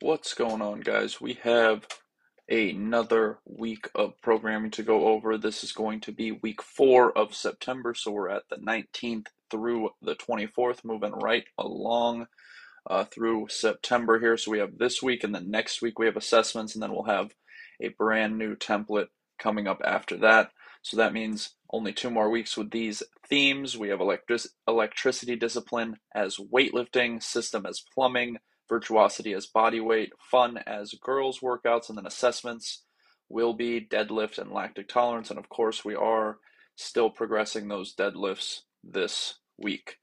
What's going on, guys? We have another week of programming to go over. This is going to be week four of September, so we're at the 19th through the 24th, moving right along uh, through September here. So we have this week, and then next week we have assessments, and then we'll have a brand new template coming up after that. So that means only two more weeks with these themes. We have electric- electricity discipline as weightlifting, system as plumbing virtuosity as body weight, fun as girls workouts, and then assessments will be deadlift and lactic tolerance. And of course, we are still progressing those deadlifts this week.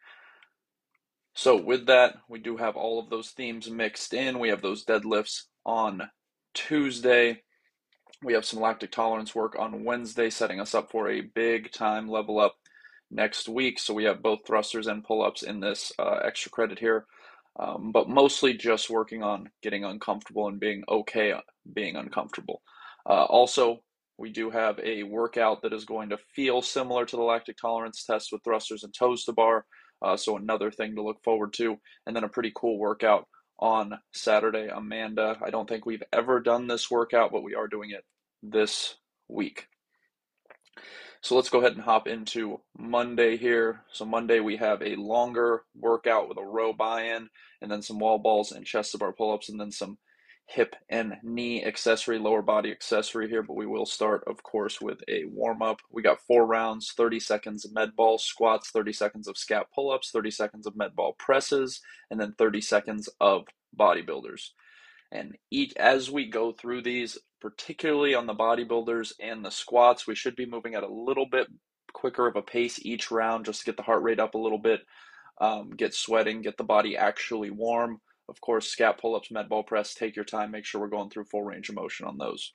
So, with that, we do have all of those themes mixed in. We have those deadlifts on Tuesday. We have some lactic tolerance work on Wednesday, setting us up for a big time level up next week. So, we have both thrusters and pull ups in this uh, extra credit here um, but mostly just working on getting uncomfortable and being okay being uncomfortable. Uh, also, we do have a workout that is going to feel similar to the lactic tolerance test with thrusters and toes to bar. Uh, so another thing to look forward to, and then a pretty cool workout on Saturday. Amanda, I don't think we've ever done this workout, but we are doing it this week. So let's go ahead and hop into Monday here. So Monday we have a longer workout with a row buy-in and then some wall balls and chest to bar pull-ups and then some hip and knee accessory, lower body accessory here, but we will start, of course, with a warm up. We got four rounds 30 seconds of med ball squats, 30 seconds of scap pull ups, 30 seconds of med ball presses, and then 30 seconds of bodybuilders. And each, as we go through these, particularly on the bodybuilders and the squats. We should be moving at a little bit quicker of a pace each round just to get the heart rate up a little bit, um, get sweating, get the body actually warm. Of course, scap pull ups, med ball press, take your time, make sure we're going through full range of motion on those.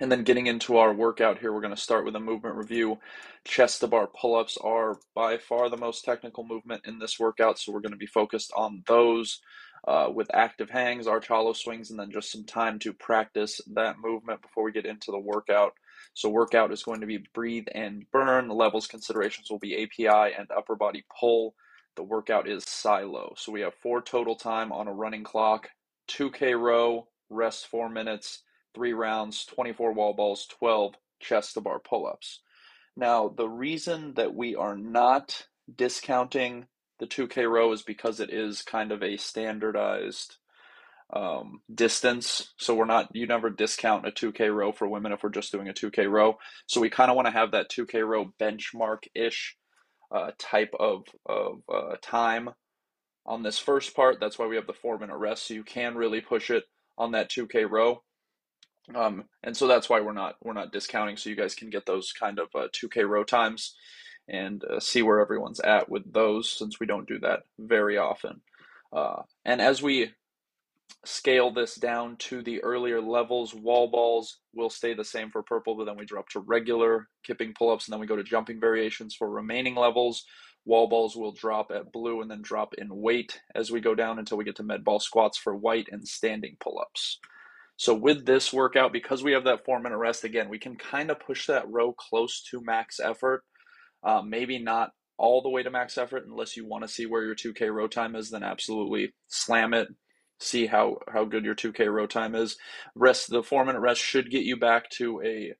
And then getting into our workout here, we're going to start with a movement review. Chest to bar pull ups are by far the most technical movement in this workout, so we're going to be focused on those uh, with active hangs, arch hollow swings, and then just some time to practice that movement before we get into the workout. So, workout is going to be breathe and burn. Levels considerations will be API and upper body pull. The workout is silo. So, we have four total time on a running clock 2K row, rest four minutes, three rounds, 24 wall balls, 12 chest to bar pull ups. Now, the reason that we are not discounting the 2K row is because it is kind of a standardized um, distance. So we're not, you never discount a 2K row for women if we're just doing a 2K row. So we kind of want to have that 2K row benchmark ish uh, type of, of uh, time on this first part. That's why we have the four minute rest. So you can really push it on that 2K row. Um, and so that's why we're not we're not discounting so you guys can get those kind of uh, 2k row times and uh, see where everyone's at with those since we don't do that very often. Uh, and as we scale this down to the earlier levels, wall balls will stay the same for purple, but then we drop to regular kipping pull ups and then we go to jumping variations for remaining levels. Wall balls will drop at blue and then drop in weight as we go down until we get to med ball squats for white and standing pull ups. So with this workout, because we have that four minute rest, again, we can kind of push that row close to max effort um, maybe not all the way to max effort unless you want to see where your 2K row time is, then absolutely slam it. See how, how good your 2K row time is. Rest the four minute rest should get you back to a,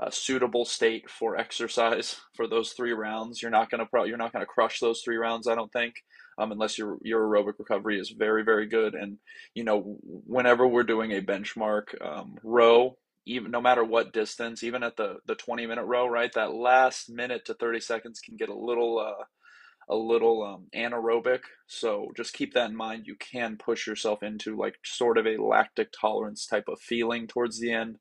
a suitable state for exercise for those three rounds. You're not gonna you're not gonna crush those three rounds, I don't think, um, unless your your aerobic recovery is very very good. And you know, whenever we're doing a benchmark um, row, even no matter what distance, even at the the 20 minute row, right? That last minute to 30 seconds can get a little uh, a little um, anaerobic. So just keep that in mind. You can push yourself into like sort of a lactic tolerance type of feeling towards the end,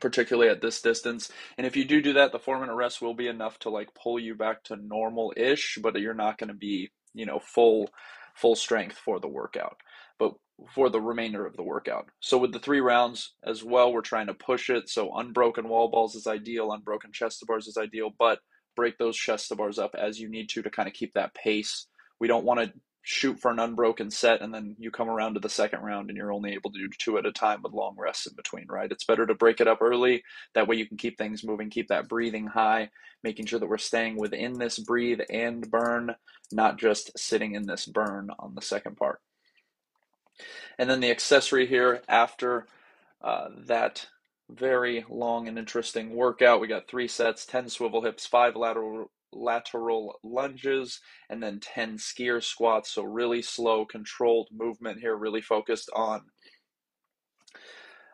particularly at this distance. And if you do do that, the four minute rest will be enough to like pull you back to normal ish, but you're not going to be you know full full strength for the workout. For the remainder of the workout. So with the three rounds as well, we're trying to push it. So unbroken wall balls is ideal, unbroken chest to bars is ideal, but break those chest to bars up as you need to to kind of keep that pace. We don't want to shoot for an unbroken set and then you come around to the second round and you're only able to do two at a time with long rests in between, right? It's better to break it up early. That way you can keep things moving, keep that breathing high, making sure that we're staying within this breathe and burn, not just sitting in this burn on the second part. And then the accessory here after uh, that very long and interesting workout, we got three sets 10 swivel hips, five lateral. Lateral lunges and then 10 skier squats. So, really slow, controlled movement here, really focused on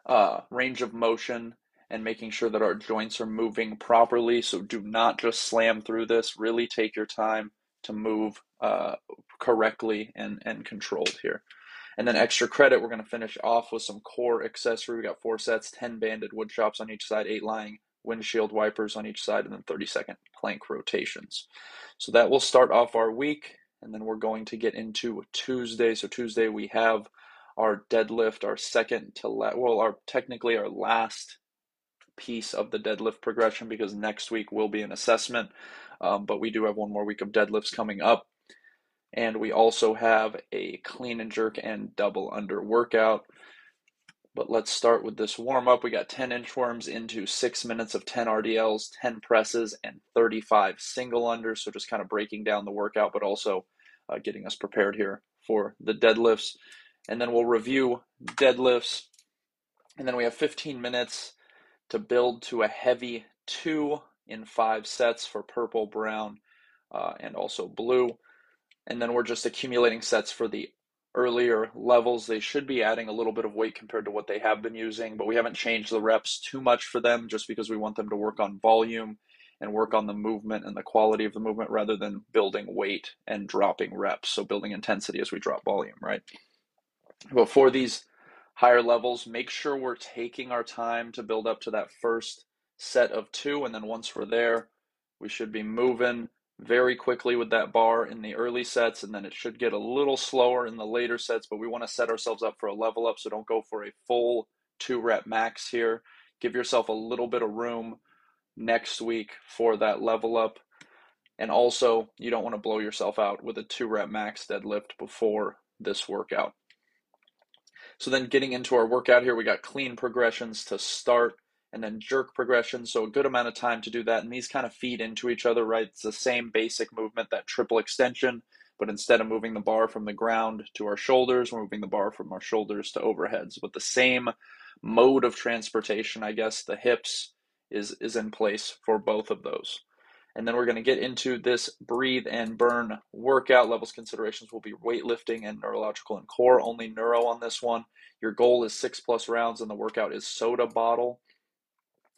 uh, range of motion and making sure that our joints are moving properly. So do not just slam through this. Really take your time to move uh, correctly and, and controlled here. And then extra credit, we're going to finish off with some core accessory. We got four sets, 10 banded wood chops on each side, eight lying windshield wipers on each side, and then 30 second plank rotations. So that will start off our week. And then we're going to get into Tuesday. So Tuesday we have our deadlift, our second to la- well, our technically our last piece of the deadlift progression because next week will be an assessment. Um, but we do have one more week of deadlifts coming up. And we also have a clean and jerk and double under workout. But let's start with this warm up. We got 10 inchworms into six minutes of 10 RDLs, 10 presses, and 35 single unders. So just kind of breaking down the workout, but also uh, getting us prepared here for the deadlifts and then we'll review deadlifts. And then we have 15 minutes to build to a heavy two in five sets for purple, brown, uh, and also blue. And then we're just accumulating sets for the earlier levels. They should be adding a little bit of weight compared to what they have been using, but we haven't changed the reps too much for them just because we want them to work on volume and work on the movement and the quality of the movement rather than building weight and dropping reps. So building intensity as we drop volume, right? But for these higher levels, make sure we're taking our time to build up to that first set of two. And then once we're there, we should be moving very quickly with that bar in the early sets. And then it should get a little slower in the later sets. But we want to set ourselves up for a level up. So don't go for a full two rep max here. Give yourself a little bit of room next week for that level up. And also, you don't want to blow yourself out with a two rep max deadlift before this workout. So then getting into our workout here, we got clean progressions to start and then jerk progression. So a good amount of time to do that. And these kind of feed into each other, right? It's the same basic movement, that triple extension, but instead of moving the bar from the ground to our shoulders, we're moving the bar from our shoulders to overheads. But the same mode of transportation, I guess, the hips is is in place for both of those. And then we're going to get into this breathe and burn workout. Levels considerations will be weightlifting and neurological and core. Only neuro on this one. Your goal is six plus rounds, and the workout is soda bottle.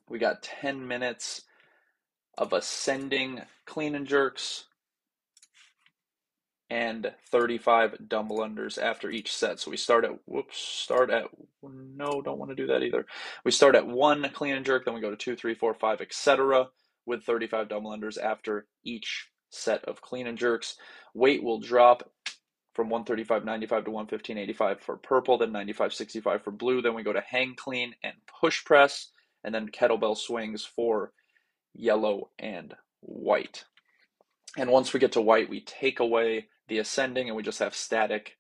We got 10 minutes of ascending clean and jerks and 35 double unders after each set. So we start at, whoops, start at, no, don't want to do that either. We start at one clean and jerk, then we go to two, three, four, five, etc with 35 double unders after each set of clean and jerks. Weight will drop from 135.95 to 115.85 for purple, then 95.65 for blue. Then we go to hang clean and push press, and then kettlebell swings for yellow and white. And once we get to white, we take away the ascending and we just have static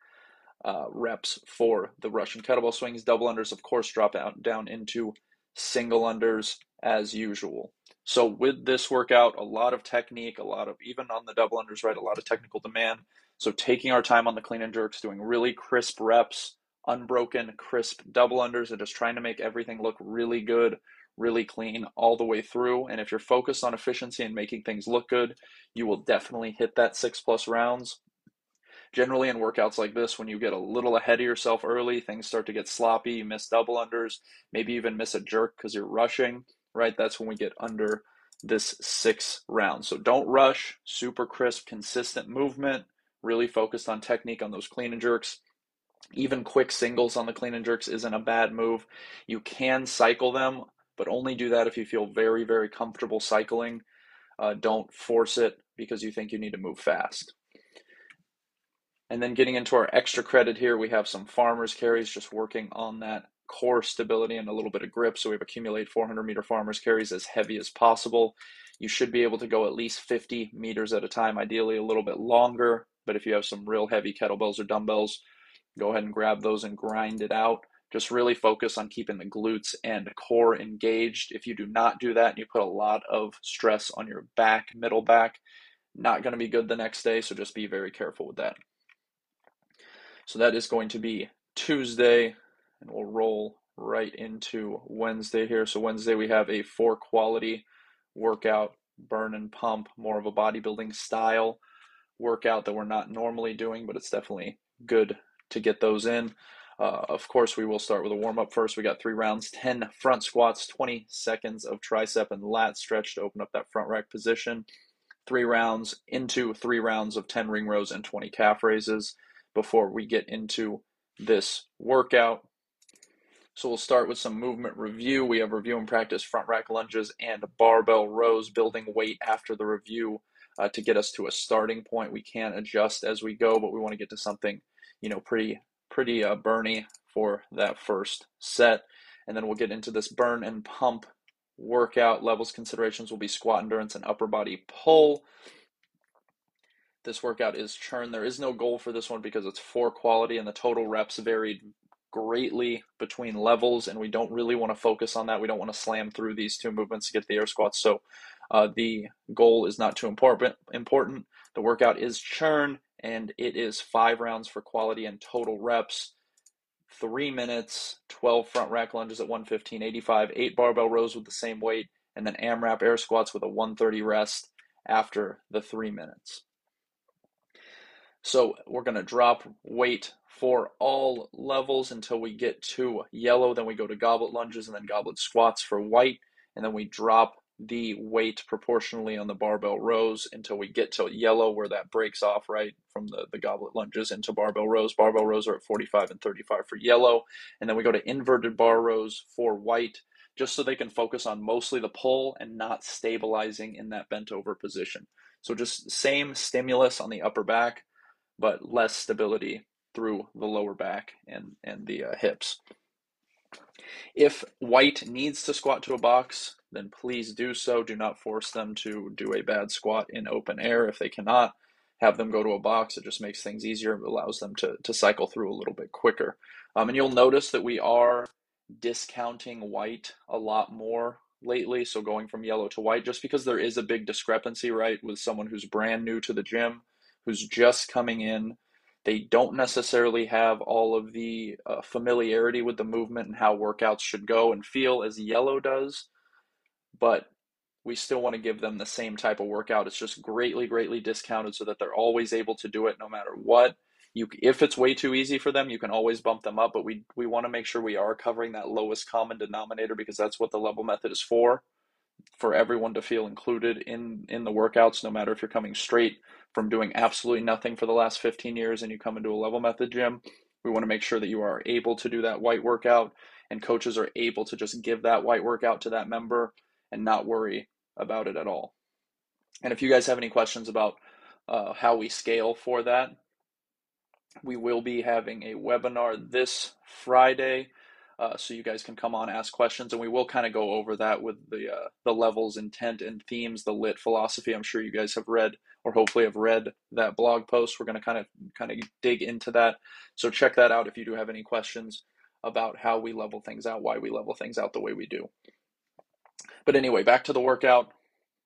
uh, reps for the Russian kettlebell swings. Double unders, of course, drop out down into single unders as usual. So with this workout, a lot of technique, a lot of even on the double unders, right, a lot of technical demand. So taking our time on the clean and jerks, doing really crisp reps, unbroken, crisp double unders, and just trying to make everything look really good, really clean all the way through. And if you're focused on efficiency and making things look good, you will definitely hit that six plus rounds. Generally, in workouts like this, when you get a little ahead of yourself early, things start to get sloppy. You miss double unders, maybe even miss a jerk because you're rushing right? That's when we get under this six round. So don't rush, super crisp, consistent movement, really focused on technique on those clean and jerks. Even quick singles on the clean and jerks isn't a bad move. You can cycle them, but only do that if you feel very, very comfortable cycling. Uh, don't force it because you think you need to move fast. And then getting into our extra credit here, we have some farmers carries, just working on that core stability and a little bit of grip. So we've accumulated 400 meter farmers carries as heavy as possible. You should be able to go at least 50 meters at a time, ideally a little bit longer. But if you have some real heavy kettlebells or dumbbells, go ahead and grab those and grind it out. Just really focus on keeping the glutes and core engaged. If you do not do that and you put a lot of stress on your back, middle back, not going to be good the next day. So just be very careful with that. So that is going to be Tuesday, and we'll roll right into Wednesday here. So, Wednesday, we have a four quality workout, burn and pump, more of a bodybuilding style workout that we're not normally doing, but it's definitely good to get those in. Uh, of course, we will start with a warm up first. We got three rounds 10 front squats, 20 seconds of tricep and lat stretch to open up that front rack position. Three rounds into three rounds of 10 ring rows and 20 calf raises before we get into this workout. So we'll start with some movement review. We have review and practice front rack lunges and barbell rows, building weight after the review uh, to get us to a starting point. We can adjust as we go, but we want to get to something, you know, pretty pretty uh, burny for that first set. And then we'll get into this burn and pump workout. Levels considerations will be squat endurance and upper body pull. This workout is churn. There is no goal for this one because it's for quality and the total reps varied greatly between levels and we don't really want to focus on that. We don't want to slam through these two movements to get the air squats. So uh, the goal is not too important. Important. The workout is churn, and it is five rounds for quality and total reps. Three minutes, 12 front rack lunges at 115, 85, eight barbell rows with the same weight, and then AMRAP air squats with a 130 rest after the three minutes. So we're going to drop weight for all levels until we get to yellow. Then we go to goblet lunges and then goblet squats for white. And then we drop the weight proportionally on the barbell rows until we get to yellow where that breaks off right from the, the goblet lunges into barbell rows. Barbell rows are at 45 and 35 for yellow. And then we go to inverted bar rows for white just so they can focus on mostly the pull and not stabilizing in that bent over position. So just same stimulus on the upper back, but less stability through the lower back and, and the uh, hips. If white needs to squat to a box, then please do so. Do not force them to do a bad squat in open air. If they cannot, have them go to a box. It just makes things easier. It allows them to, to cycle through a little bit quicker. Um, and you'll notice that we are discounting white a lot more lately. So going from yellow to white, just because there is a big discrepancy, right, with someone who's brand new to the gym, who's just coming in they don't necessarily have all of the uh, familiarity with the movement and how workouts should go and feel as yellow does, but we still want to give them the same type of workout. It's just greatly, greatly discounted so that they're always able to do it no matter what. You, if it's way too easy for them, you can always bump them up, but we, we want to make sure we are covering that lowest common denominator because that's what the level method is for for everyone to feel included in in the workouts no matter if you're coming straight from doing absolutely nothing for the last 15 years and you come into a level method gym we want to make sure that you are able to do that white workout and coaches are able to just give that white workout to that member and not worry about it at all. And if you guys have any questions about uh, how we scale for that we will be having a webinar this friday uh, so you guys can come on ask questions and we will kind of go over that with the uh, the levels intent and themes the lit philosophy. I'm sure you guys have read or hopefully have read that blog post. We're going to kind of kind of dig into that. So check that out if you do have any questions about how we level things out why we level things out the way we do. But anyway back to the workout.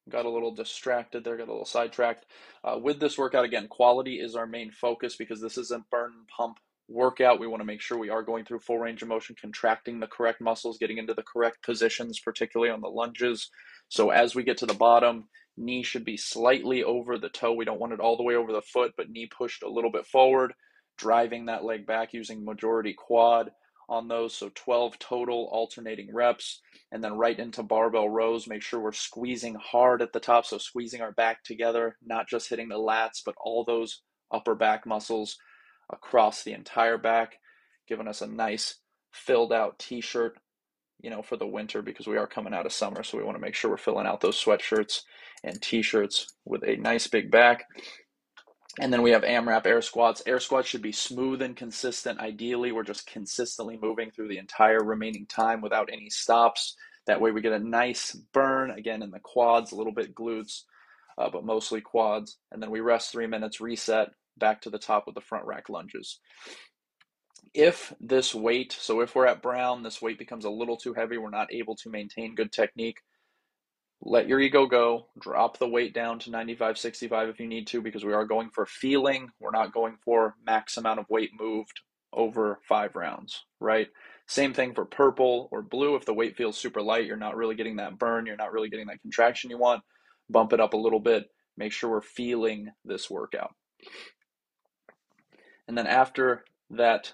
Got a little distracted there got a little sidetracked. Uh, with this workout again quality is our main focus because this isn't burn pump workout, we want to make sure we are going through full range of motion, contracting the correct muscles, getting into the correct positions, particularly on the lunges. So as we get to the bottom, knee should be slightly over the toe. We don't want it all the way over the foot, but knee pushed a little bit forward, driving that leg back using majority quad on those. So 12 total alternating reps. And then right into barbell rows. Make sure we're squeezing hard at the top. So squeezing our back together, not just hitting the lats, but all those upper back muscles across the entire back, giving us a nice filled out t-shirt, you know, for the winter because we are coming out of summer. So we want to make sure we're filling out those sweatshirts and t-shirts with a nice big back. And then we have AMRAP air squats. Air squats should be smooth and consistent. Ideally, we're just consistently moving through the entire remaining time without any stops. That way, we get a nice burn again in the quads, a little bit glutes, uh, but mostly quads. And then we rest three minutes, reset, back to the top with the front rack lunges. If this weight, so if we're at brown, this weight becomes a little too heavy, we're not able to maintain good technique, let your ego go. Drop the weight down to 95, 65 if you need to, because we are going for feeling. We're not going for max amount of weight moved over five rounds, right? Same thing for purple or blue. If the weight feels super light, you're not really getting that burn, you're not really getting that contraction you want, bump it up a little bit. Make sure we're feeling this workout. And then after that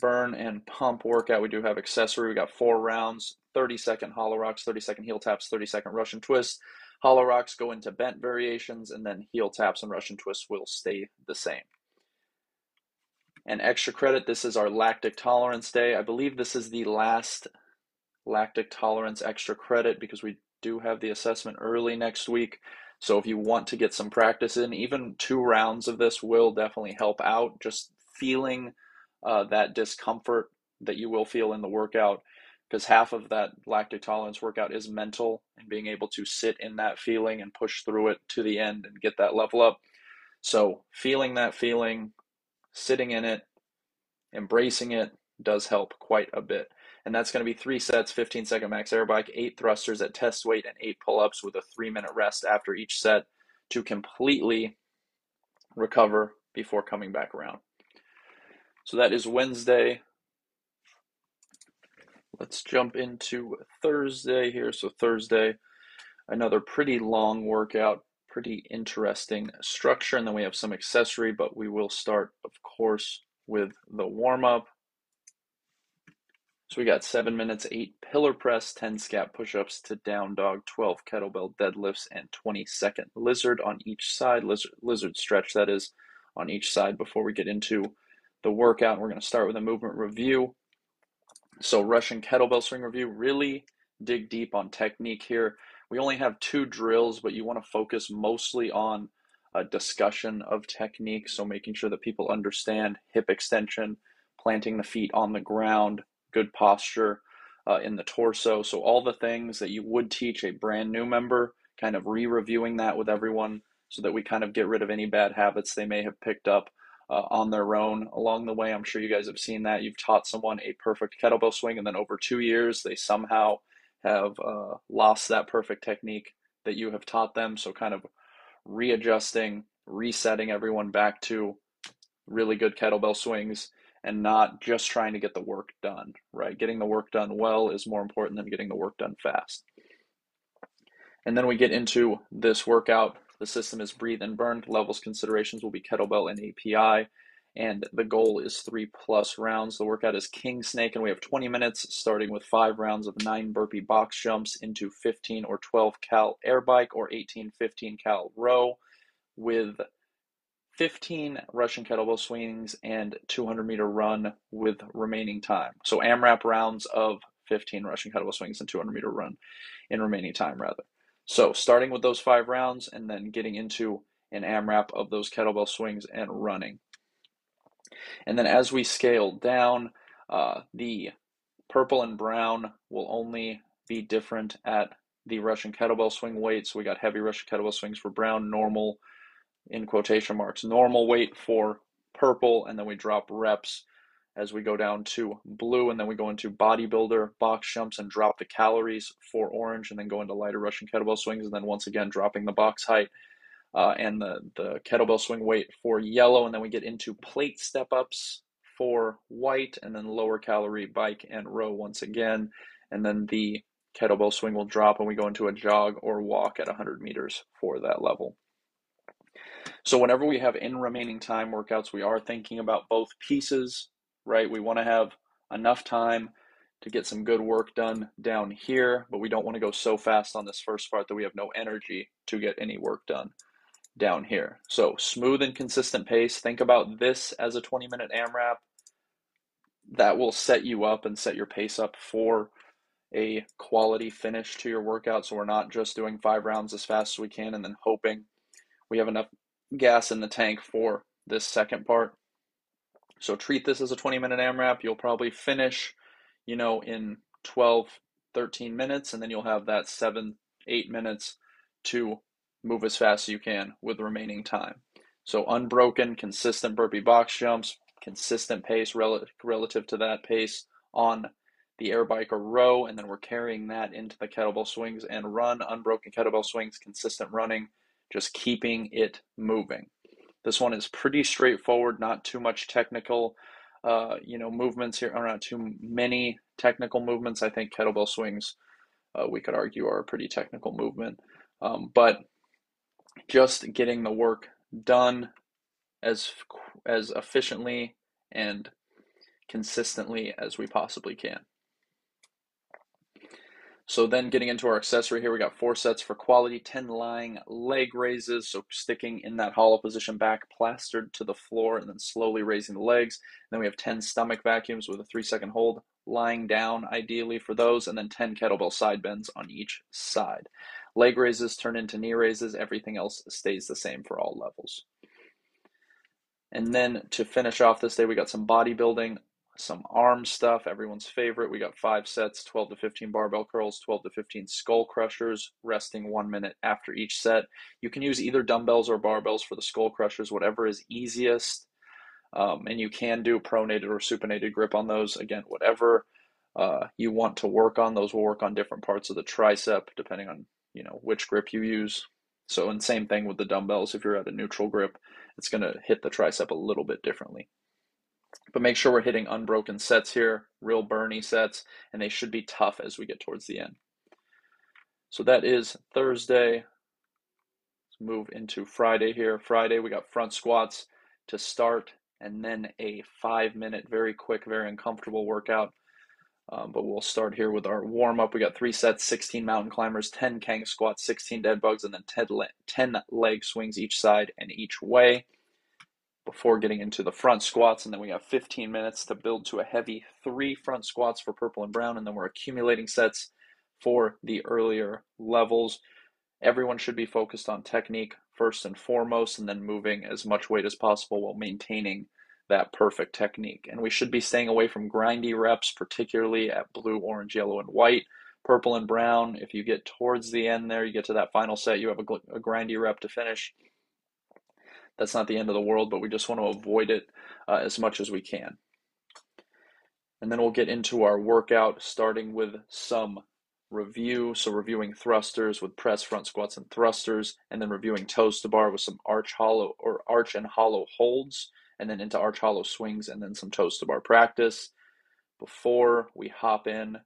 burn and pump workout, we do have accessory. We got four rounds, 30 second hollow rocks, 30 second heel taps, 30 second Russian twists. Hollow rocks go into bent variations, and then heel taps and Russian twists will stay the same. And extra credit, this is our lactic tolerance day. I believe this is the last lactic tolerance extra credit because we do have the assessment early next week. So if you want to get some practice in, even two rounds of this will definitely help out. Just feeling uh, that discomfort that you will feel in the workout, because half of that lactic tolerance workout is mental and being able to sit in that feeling and push through it to the end and get that level up. So feeling that feeling, sitting in it, embracing it does help quite a bit. And that's going to be three sets, 15 second max air bike, eight thrusters at test weight, and eight pull ups with a three minute rest after each set to completely recover before coming back around. So that is Wednesday. Let's jump into Thursday here. So, Thursday, another pretty long workout, pretty interesting structure. And then we have some accessory, but we will start, of course, with the warm up. So we got seven minutes, eight pillar press, 10 scap push ups to down dog, 12 kettlebell deadlifts, and 20 second lizard on each side. Lizard, lizard stretch, that is, on each side before we get into the workout. We're going to start with a movement review. So, Russian kettlebell swing review, really dig deep on technique here. We only have two drills, but you want to focus mostly on a discussion of technique. So, making sure that people understand hip extension, planting the feet on the ground, good posture uh, in the torso. So, all the things that you would teach a brand new member, kind of re reviewing that with everyone so that we kind of get rid of any bad habits they may have picked up uh, on their own along the way. I'm sure you guys have seen that. You've taught someone a perfect kettlebell swing, and then over two years, they somehow have uh, lost that perfect technique that you have taught them. So, kind of readjusting, resetting everyone back to really good kettlebell swings and not just trying to get the work done, right? Getting the work done well is more important than getting the work done fast. And then we get into this workout. The system is breathe and burn. Levels considerations will be kettlebell and API. And the goal is three plus rounds. The workout is King Snake, and we have 20 minutes, starting with five rounds of nine burpee box jumps into 15 or 12 cal air bike or 18, 15 cal row with 15 Russian kettlebell swings and 200 meter run with remaining time. So AMRAP rounds of 15 Russian kettlebell swings and 200 meter run in remaining time, rather. So starting with those five rounds and then getting into an AMRAP of those kettlebell swings and running. And then as we scale down, uh, the purple and brown will only be different at the Russian kettlebell swing weight. So we got heavy Russian kettlebell swings for brown, normal in quotation marks, normal weight for purple, and then we drop reps as we go down to blue, and then we go into bodybuilder box jumps and drop the calories for orange, and then go into lighter Russian kettlebell swings, and then once again dropping the box height uh, and the, the kettlebell swing weight for yellow, and then we get into plate step ups for white, and then lower calorie bike and row once again, and then the kettlebell swing will drop, and we go into a jog or walk at 100 meters for that level. So whenever we have in remaining time workouts, we are thinking about both pieces, right? We want to have enough time to get some good work done down here, but we don't want to go so fast on this first part that we have no energy to get any work done down here. So smooth and consistent pace. Think about this as a 20 minute AMRAP. That will set you up and set your pace up for a quality finish to your workout. So we're not just doing five rounds as fast as we can and then hoping we have enough gas in the tank for this second part. So treat this as a 20 minute AMRAP. You'll probably finish, you know, in 12, 13 minutes, and then you'll have that seven, eight minutes to move as fast as you can with the remaining time. So unbroken, consistent burpee box jumps, consistent pace rel- relative to that pace on the air bike or row, and then we're carrying that into the kettlebell swings and run, unbroken kettlebell swings, consistent running, just keeping it moving. This one is pretty straightforward, not too much technical uh, you know, movements here are not too many technical movements. I think kettlebell swings, uh, we could argue, are a pretty technical movement. Um, but just getting the work done as as efficiently and consistently as we possibly can. So then getting into our accessory here, we got four sets for quality, 10 lying leg raises. So sticking in that hollow position back, plastered to the floor, and then slowly raising the legs. And then we have 10 stomach vacuums with a three second hold, lying down ideally for those, and then 10 kettlebell side bends on each side. Leg raises turn into knee raises. Everything else stays the same for all levels. And then to finish off this day, we got some bodybuilding some arm stuff, everyone's favorite. We got five sets 12 to 15 barbell curls, 12 to 15 skull crushers, resting one minute after each set. You can use either dumbbells or barbells for the skull crushers, whatever is easiest. Um, and you can do pronated or supinated grip on those. Again, whatever uh, you want to work on, those will work on different parts of the tricep depending on you know which grip you use. So, and same thing with the dumbbells. If you're at a neutral grip, it's going to hit the tricep a little bit differently. But make sure we're hitting unbroken sets here, real burny sets, and they should be tough as we get towards the end. So that is Thursday. Let's move into Friday here. Friday, we got front squats to start, and then a five minute, very quick, very uncomfortable workout. Um, but we'll start here with our warm up. We got three sets 16 mountain climbers, 10 kang squats, 16 dead bugs, and then 10, 10 leg swings each side and each way before getting into the front squats. And then we have 15 minutes to build to a heavy three front squats for purple and brown. And then we're accumulating sets for the earlier levels. Everyone should be focused on technique first and foremost, and then moving as much weight as possible while maintaining that perfect technique. And we should be staying away from grindy reps, particularly at blue, orange, yellow, and white. Purple and brown, if you get towards the end there, you get to that final set, you have a, a grindy rep to finish that's not the end of the world, but we just want to avoid it uh, as much as we can. And then we'll get into our workout, starting with some review. So, reviewing thrusters with press, front squats, and thrusters, and then reviewing toes to bar with some arch hollow or arch and hollow holds, and then into arch hollow swings, and then some toes to bar practice. Before we hop in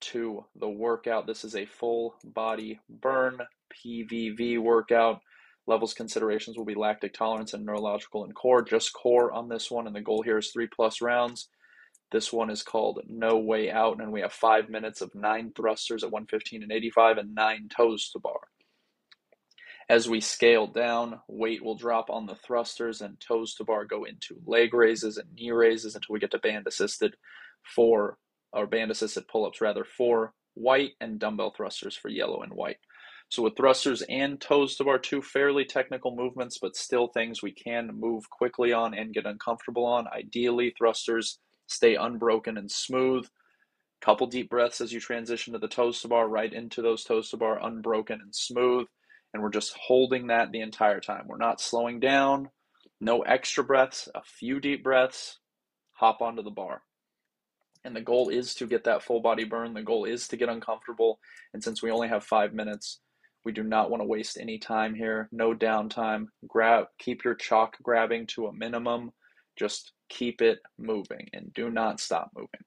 to the workout, this is a full body burn PVV workout. Levels considerations will be lactic tolerance and neurological and core. Just core on this one, and the goal here is three plus rounds. This one is called No Way Out, and we have five minutes of nine thrusters at 115 and 85 and nine toes to bar. As we scale down, weight will drop on the thrusters and toes to bar go into leg raises and knee raises until we get to band assisted for, or band assisted pull ups rather, for white and dumbbell thrusters for yellow and white. So with thrusters and toes to bar, two fairly technical movements, but still things we can move quickly on and get uncomfortable on. Ideally, thrusters stay unbroken and smooth. Couple deep breaths as you transition to the toes to bar, right into those toes to bar, unbroken and smooth. And we're just holding that the entire time. We're not slowing down, no extra breaths, a few deep breaths, hop onto the bar. And the goal is to get that full body burn. The goal is to get uncomfortable. And since we only have five minutes, we do not want to waste any time here. No downtime. Grab, keep your chalk grabbing to a minimum. Just keep it moving and do not stop moving.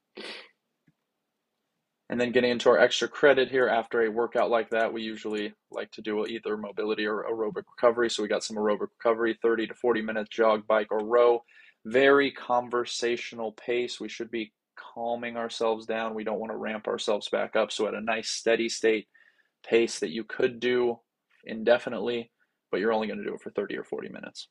And then getting into our extra credit here after a workout like that, we usually like to do either mobility or aerobic recovery. So we got some aerobic recovery, 30 to 40 minutes jog, bike, or row. Very conversational pace. We should be calming ourselves down. We don't want to ramp ourselves back up. So at a nice steady state, pace that you could do indefinitely, but you're only going to do it for 30 or 40 minutes.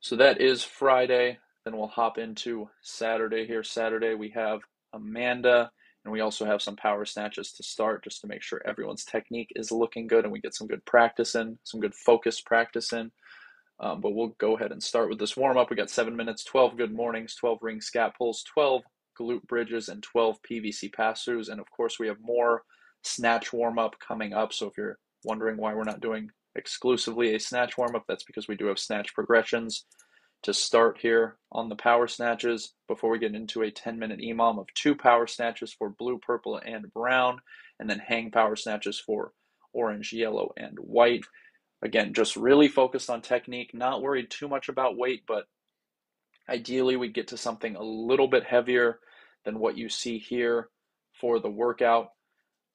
So that is Friday. Then we'll hop into Saturday here. Saturday, we have Amanda, and we also have some power snatches to start just to make sure everyone's technique is looking good and we get some good practice in, some good focus practice in. Um, but we'll go ahead and start with this warm up. We got seven minutes, 12 good mornings, 12 ring scap pulls, 12 glute bridges, and 12 PVC pass throughs. And of course, we have more snatch warm up coming up. So if you're wondering why we're not doing exclusively a snatch warm up, that's because we do have snatch progressions to start here on the power snatches before we get into a 10 minute EMOM of two power snatches for blue, purple, and brown, and then hang power snatches for orange, yellow, and white. Again, just really focused on technique, not worried too much about weight, but Ideally, we get to something a little bit heavier than what you see here for the workout.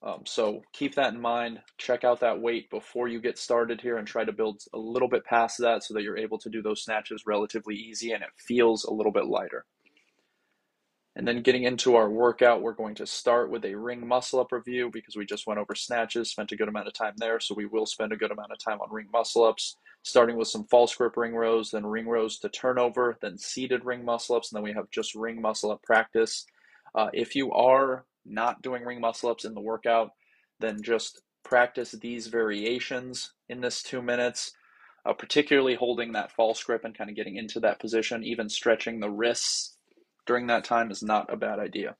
Um, so keep that in mind. Check out that weight before you get started here and try to build a little bit past that so that you're able to do those snatches relatively easy and it feels a little bit lighter. And then getting into our workout, we're going to start with a ring muscle up review because we just went over snatches, spent a good amount of time there. So we will spend a good amount of time on ring muscle ups, starting with some false grip ring rows, then ring rows to turnover, then seated ring muscle ups, and then we have just ring muscle up practice. Uh, if you are not doing ring muscle ups in the workout, then just practice these variations in this two minutes. Uh, particularly holding that false grip and kind of getting into that position, even stretching the wrists during that time is not a bad idea.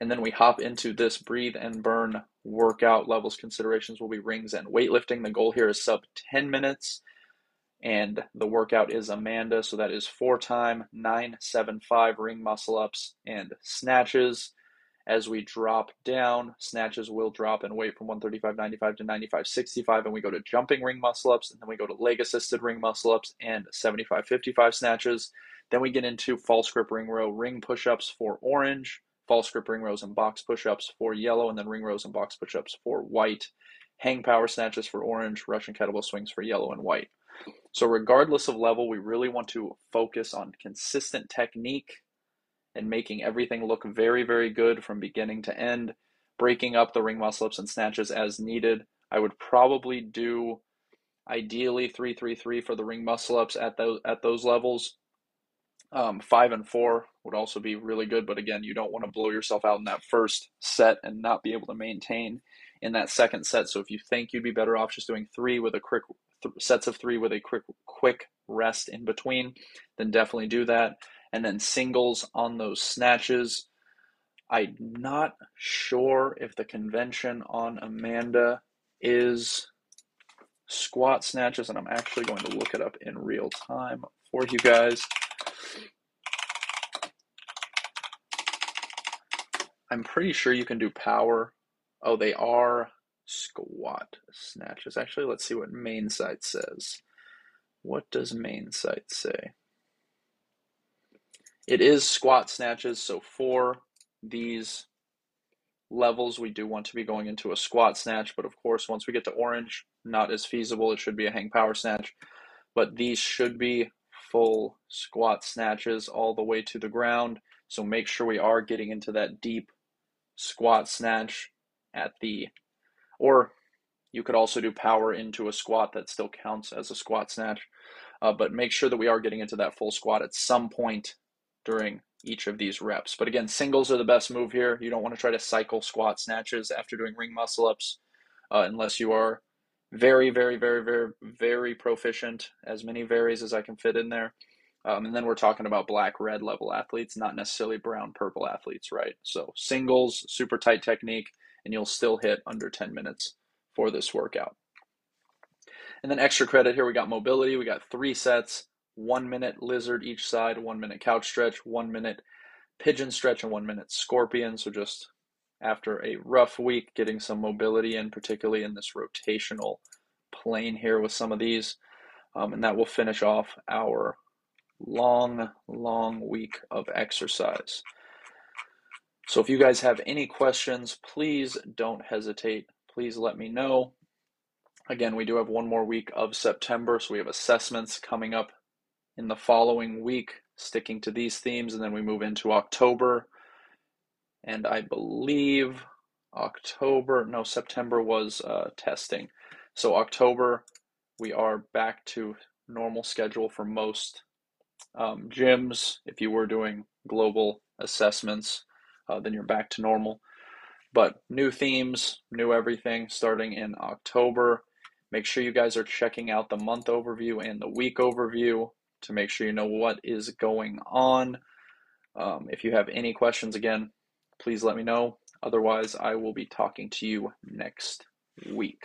And then we hop into this breathe and burn workout levels considerations will be rings and weightlifting. The goal here is sub 10 minutes. And the workout is Amanda. So that is four time, nine, seven, five ring muscle ups and snatches. As we drop down, snatches will drop in weight from 135.95 to 95.65, and we go to jumping ring muscle ups, and then we go to leg assisted ring muscle ups and 75.55 snatches. Then we get into false grip ring row, ring push ups for orange, false grip ring rows and box push ups for yellow, and then ring rows and box push ups for white, hang power snatches for orange, Russian kettlebell swings for yellow and white. So, regardless of level, we really want to focus on consistent technique and making everything look very, very good from beginning to end, breaking up the ring muscle ups and snatches as needed. I would probably do ideally 333 for the ring muscle ups at those at those levels um, five and four would also be really good, but again, you don't want to blow yourself out in that first set and not be able to maintain in that second set. So if you think you'd be better off just doing three with a quick th- sets of three with a quick quick rest in between, then definitely do that. And then singles on those snatches. I'm not sure if the convention on Amanda is squat snatches, and I'm actually going to look it up in real time for you guys. I'm pretty sure you can do power. Oh, they are squat snatches. Actually, let's see what main site says. What does main site say? It is squat snatches, so for these levels, we do want to be going into a squat snatch, but of course, once we get to orange, not as feasible. It should be a hang power snatch, but these should be full squat snatches all the way to the ground. So make sure we are getting into that deep squat snatch at the, or you could also do power into a squat that still counts as a squat snatch. Uh, but make sure that we are getting into that full squat at some point during each of these reps. But again, singles are the best move here. You don't want to try to cycle squat snatches after doing ring muscle ups uh, unless you are very, very, very, very, very proficient, as many varies as I can fit in there. Um, and then we're talking about black, red level athletes, not necessarily brown, purple athletes, right? So singles, super tight technique, and you'll still hit under 10 minutes for this workout. And then extra credit here, we got mobility. We got three sets, one minute lizard each side, one minute couch stretch, one minute pigeon stretch, and one minute scorpion. So just after a rough week, getting some mobility in, particularly in this rotational plane here with some of these. Um, and that will finish off our long, long week of exercise. So if you guys have any questions, please don't hesitate. Please let me know. Again, we do have one more week of September, so we have assessments coming up in the following week, sticking to these themes, and then we move into October and I believe October, no, September was uh, testing. So October, we are back to normal schedule for most um, gyms. If you were doing global assessments, uh, then you're back to normal. But new themes, new everything starting in October. Make sure you guys are checking out the month overview and the week overview to make sure you know what is going on. Um, if you have any questions, again, please let me know. Otherwise, I will be talking to you next week.